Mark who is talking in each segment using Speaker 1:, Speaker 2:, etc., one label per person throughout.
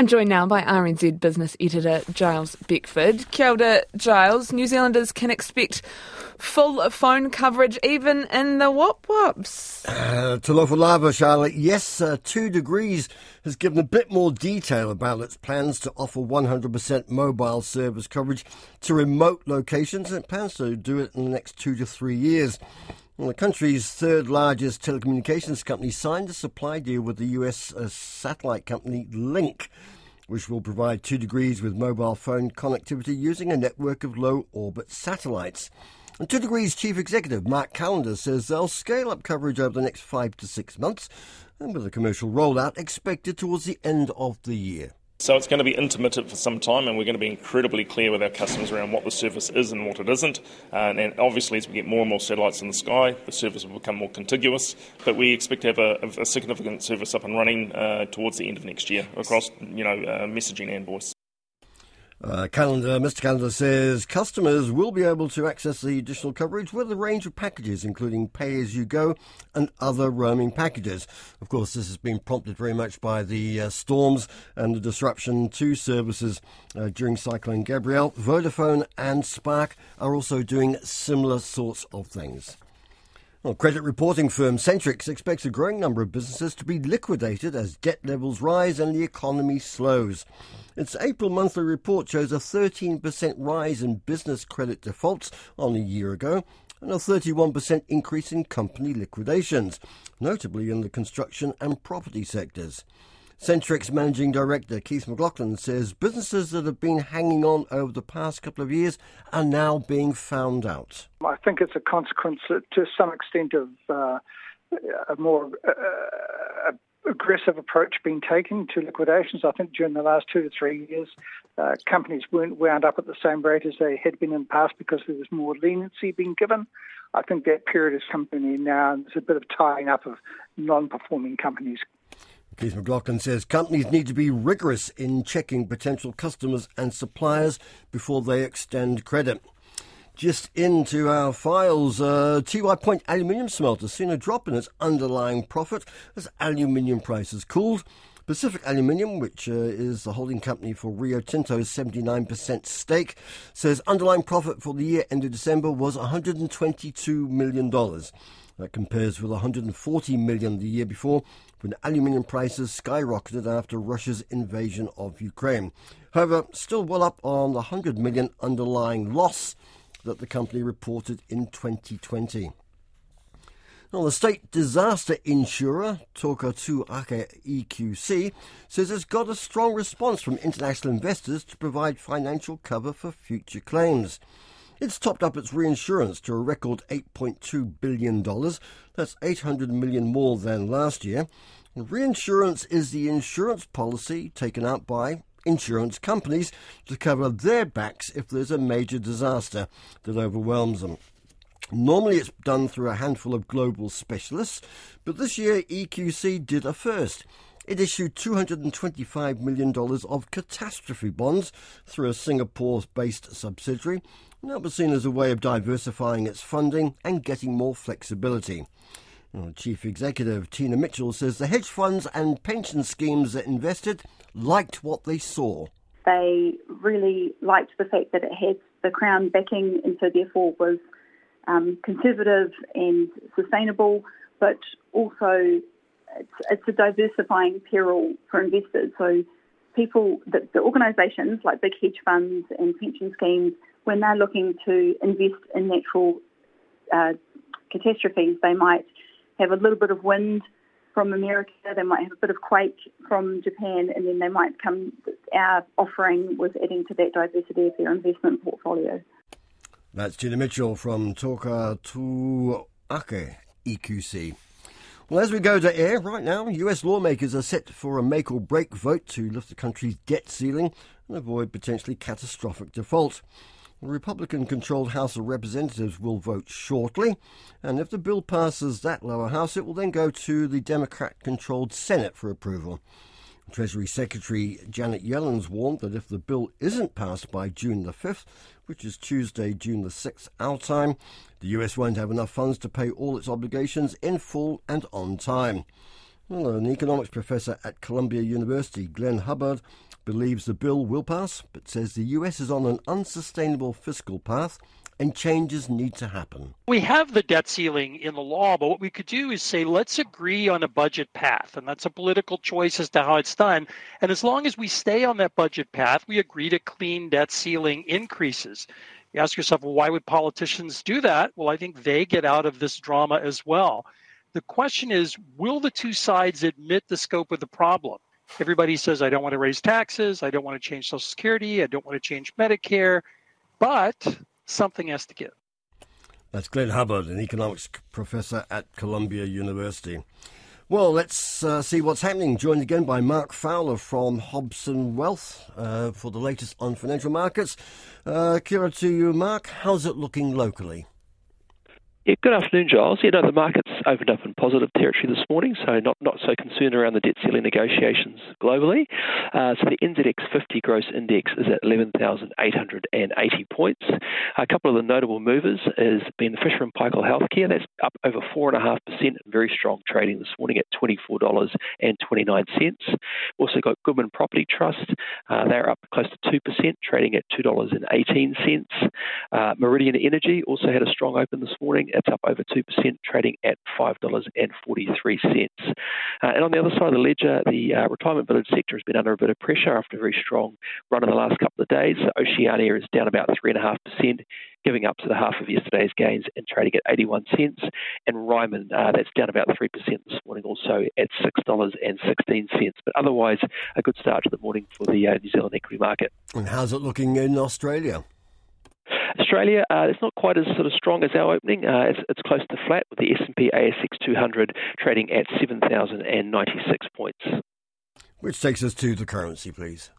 Speaker 1: I'm joined now by RNZ business editor Giles Beckford. Kia ora, Giles. New Zealanders can expect full phone coverage even in the wop wops.
Speaker 2: Uh, Talofa Lava, Charlotte. Yes, uh, 2 Degrees has given a bit more detail about its plans to offer 100% mobile service coverage to remote locations and plans to do it in the next two to three years. Well, the country's third largest telecommunications company signed a supply deal with the US uh, satellite company Lynk, which will provide two degrees with mobile phone connectivity using a network of low orbit satellites. And Two Degrees chief executive Mark Callander says they'll scale up coverage over the next five to six months, and with a commercial rollout expected towards the end of the year.
Speaker 3: So it's going to be intermittent for some time, and we're going to be incredibly clear with our customers around what the service is and what it isn't. Uh, and obviously, as we get more and more satellites in the sky, the service will become more contiguous. But we expect to have a, a significant service up and running uh, towards the end of next year across, you know, uh, messaging and voice.
Speaker 2: Uh, Callander, Mr. Callander says customers will be able to access the additional coverage with a range of packages, including pay as you go and other roaming packages. Of course, this has been prompted very much by the uh, storms and the disruption to services uh, during Cyclone Gabrielle. Vodafone and Spark are also doing similar sorts of things. Well, credit reporting firm Centrix expects a growing number of businesses to be liquidated as debt levels rise and the economy slows. Its April monthly report shows a 13% rise in business credit defaults on a year ago and a 31% increase in company liquidations, notably in the construction and property sectors. Centrix Managing Director Keith McLaughlin says businesses that have been hanging on over the past couple of years are now being found out.
Speaker 4: I think it's a consequence to some extent of uh, a more uh, aggressive approach being taken to liquidations. I think during the last two to three years, uh, companies weren't wound up at the same rate as they had been in the past because there was more leniency being given. I think that period is coming now, and there's a bit of tying up of non performing companies
Speaker 2: Keith McLaughlin says companies need to be rigorous in checking potential customers and suppliers before they extend credit. Just into our files, uh, Tiwai Point aluminium smelter seen a drop in its underlying profit as aluminium prices cooled. Pacific Aluminium, which uh, is the holding company for Rio Tinto's 79% stake, says underlying profit for the year ended December was $122 million. That compares with 140 million the year before when aluminium prices skyrocketed after Russia's invasion of Ukraine. However, still well up on the 100 million underlying loss that the company reported in 2020. Now, the state disaster insurer, Toka Tū Ake EQC, says it's got a strong response from international investors to provide financial cover for future claims. It's topped up its reinsurance to a record $8.2 billion. That's 800 million more than last year. Reinsurance is the insurance policy taken out by insurance companies to cover their backs if there's a major disaster that overwhelms them. Normally it's done through a handful of global specialists, but this year EQC did a first. It issued $225 million of catastrophe bonds through a Singapore based subsidiary. And that was seen as a way of diversifying its funding and getting more flexibility. Well, Chief Executive Tina Mitchell says the hedge funds and pension schemes that invested liked what they saw.
Speaker 5: They really liked the fact that it had the Crown backing and so therefore was um, conservative and sustainable, but also it's, it's a diversifying peril for investors. So people, the, the organisations like big hedge funds and pension schemes, when they're looking to invest in natural uh, catastrophes, they might have a little bit of wind from America, they might have a bit of quake from Japan, and then they might come. Our offering was adding to that diversity of their investment portfolio.
Speaker 2: That's Tina Mitchell from Toka Tū Ake EQC. Well, as we go to air right now, US lawmakers are set for a make or break vote to lift the country's debt ceiling and avoid potentially catastrophic default. The Republican controlled House of Representatives will vote shortly, and if the bill passes that lower house, it will then go to the Democrat controlled Senate for approval. Treasury Secretary Janet Yellen's warned that if the bill isn't passed by June the 5th, which is Tuesday, June the 6th, our time, the US won't have enough funds to pay all its obligations in full and on time. Well, an economics professor at Columbia University, Glenn Hubbard, believes the bill will pass, but says the US is on an unsustainable fiscal path and changes need to happen.
Speaker 6: We have the debt ceiling in the law, but what we could do is say, let's agree on a budget path. And that's a political choice as to how it's done. And as long as we stay on that budget path, we agree to clean debt ceiling increases. You ask yourself, well, why would politicians do that? Well, I think they get out of this drama as well. The question is, will the two sides admit the scope of the problem? Everybody says, I don't want to raise taxes. I don't want to change Social Security. I don't want to change Medicare. But something has to give.
Speaker 2: That's Glenn Hubbard, an economics professor at Columbia University. Well, let's uh, see what's happening. Joined again by Mark Fowler from Hobson Wealth uh, for the latest on financial markets. Uh, Kira to you, Mark. How's it looking locally?
Speaker 7: Yeah, good afternoon, Giles. Yeah, no, the market's opened up in positive territory this morning, so not, not so concerned around the debt ceiling negotiations globally. Uh, so the NZX 50 gross index is at 11,880 points. A couple of the notable movers has been the Fisher & Paykel Healthcare. That's up over 4.5%, and very strong trading this morning at $24.29. Also got Goodman Property Trust. Uh, they're up close to 2%, trading at $2.18. Uh, Meridian Energy also had a strong open this morning it's up over 2%, trading at $5.43. Uh, and on the other side of the ledger, the uh, retirement village sector has been under a bit of pressure after a very strong run in the last couple of days. Oceania is down about 3.5%, giving up to the half of yesterday's gains and trading at 81 cents. And Ryman, uh, that's down about 3% this morning, also at $6.16. But otherwise, a good start to the morning for the uh, New Zealand equity market.
Speaker 2: And how's it looking in Australia?
Speaker 7: Australia, uh, it's not quite as sort of strong as our opening. Uh, it's, it's, close to flat with the S&P ASX 200 trading at 7,096 points.
Speaker 2: Which takes us to the currency, please.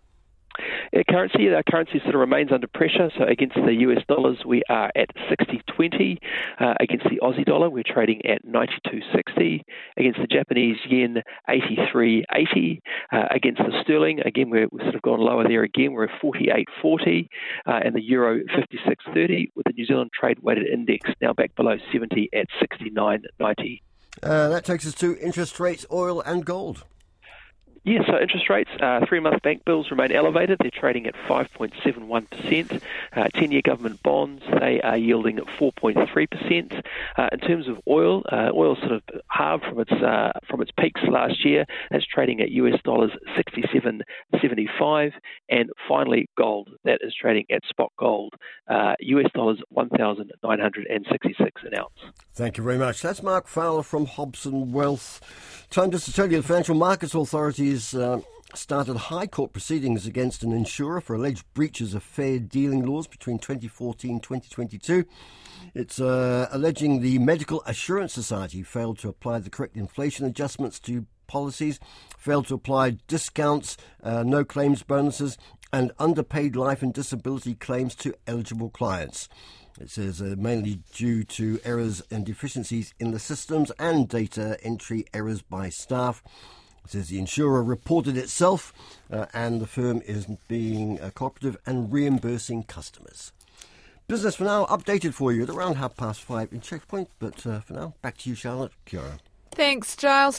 Speaker 7: Currency, our currency sort of remains under pressure. So against the US dollars, we are at 60.20. Uh, against the Aussie dollar, we're trading at 92.60. Against the Japanese yen, 83.80. Uh, against the sterling, again, we're, we've sort of gone lower there again. We're at 48.40. Uh, and the euro, 56.30, with the New Zealand trade weighted index now back below 70 at 69.90.
Speaker 2: Uh, that takes us to interest rates, oil, and gold.
Speaker 7: Yes, so interest rates, uh, three month bank bills remain elevated. They're trading at 5.71%. Uh, 10 year government bonds, they are yielding at 4.3%. Uh, in terms of oil, uh, oil sort of halved from its, uh, from its peaks last year. That's trading at US dollars 67.75. And finally, gold, that is trading at spot gold, US uh, dollars 1,966 an ounce.
Speaker 2: Thank you very much. That's Mark Fowler from Hobson Wealth. Time just to tell you the Financial Markets Authority uh, started high court proceedings against an insurer for alleged breaches of fair dealing laws between 2014 and 2022. It's uh, alleging the Medical Assurance Society failed to apply the correct inflation adjustments to policies, failed to apply discounts, uh, no claims bonuses, and underpaid life and disability claims to eligible clients. It says uh, mainly due to errors and deficiencies in the systems and data entry errors by staff. It says the insurer reported itself uh, and the firm is being uh, cooperative and reimbursing customers. Business for now updated for you at around half past five in Checkpoint, but uh, for now, back to you, Charlotte. Kia
Speaker 1: Thanks, Giles.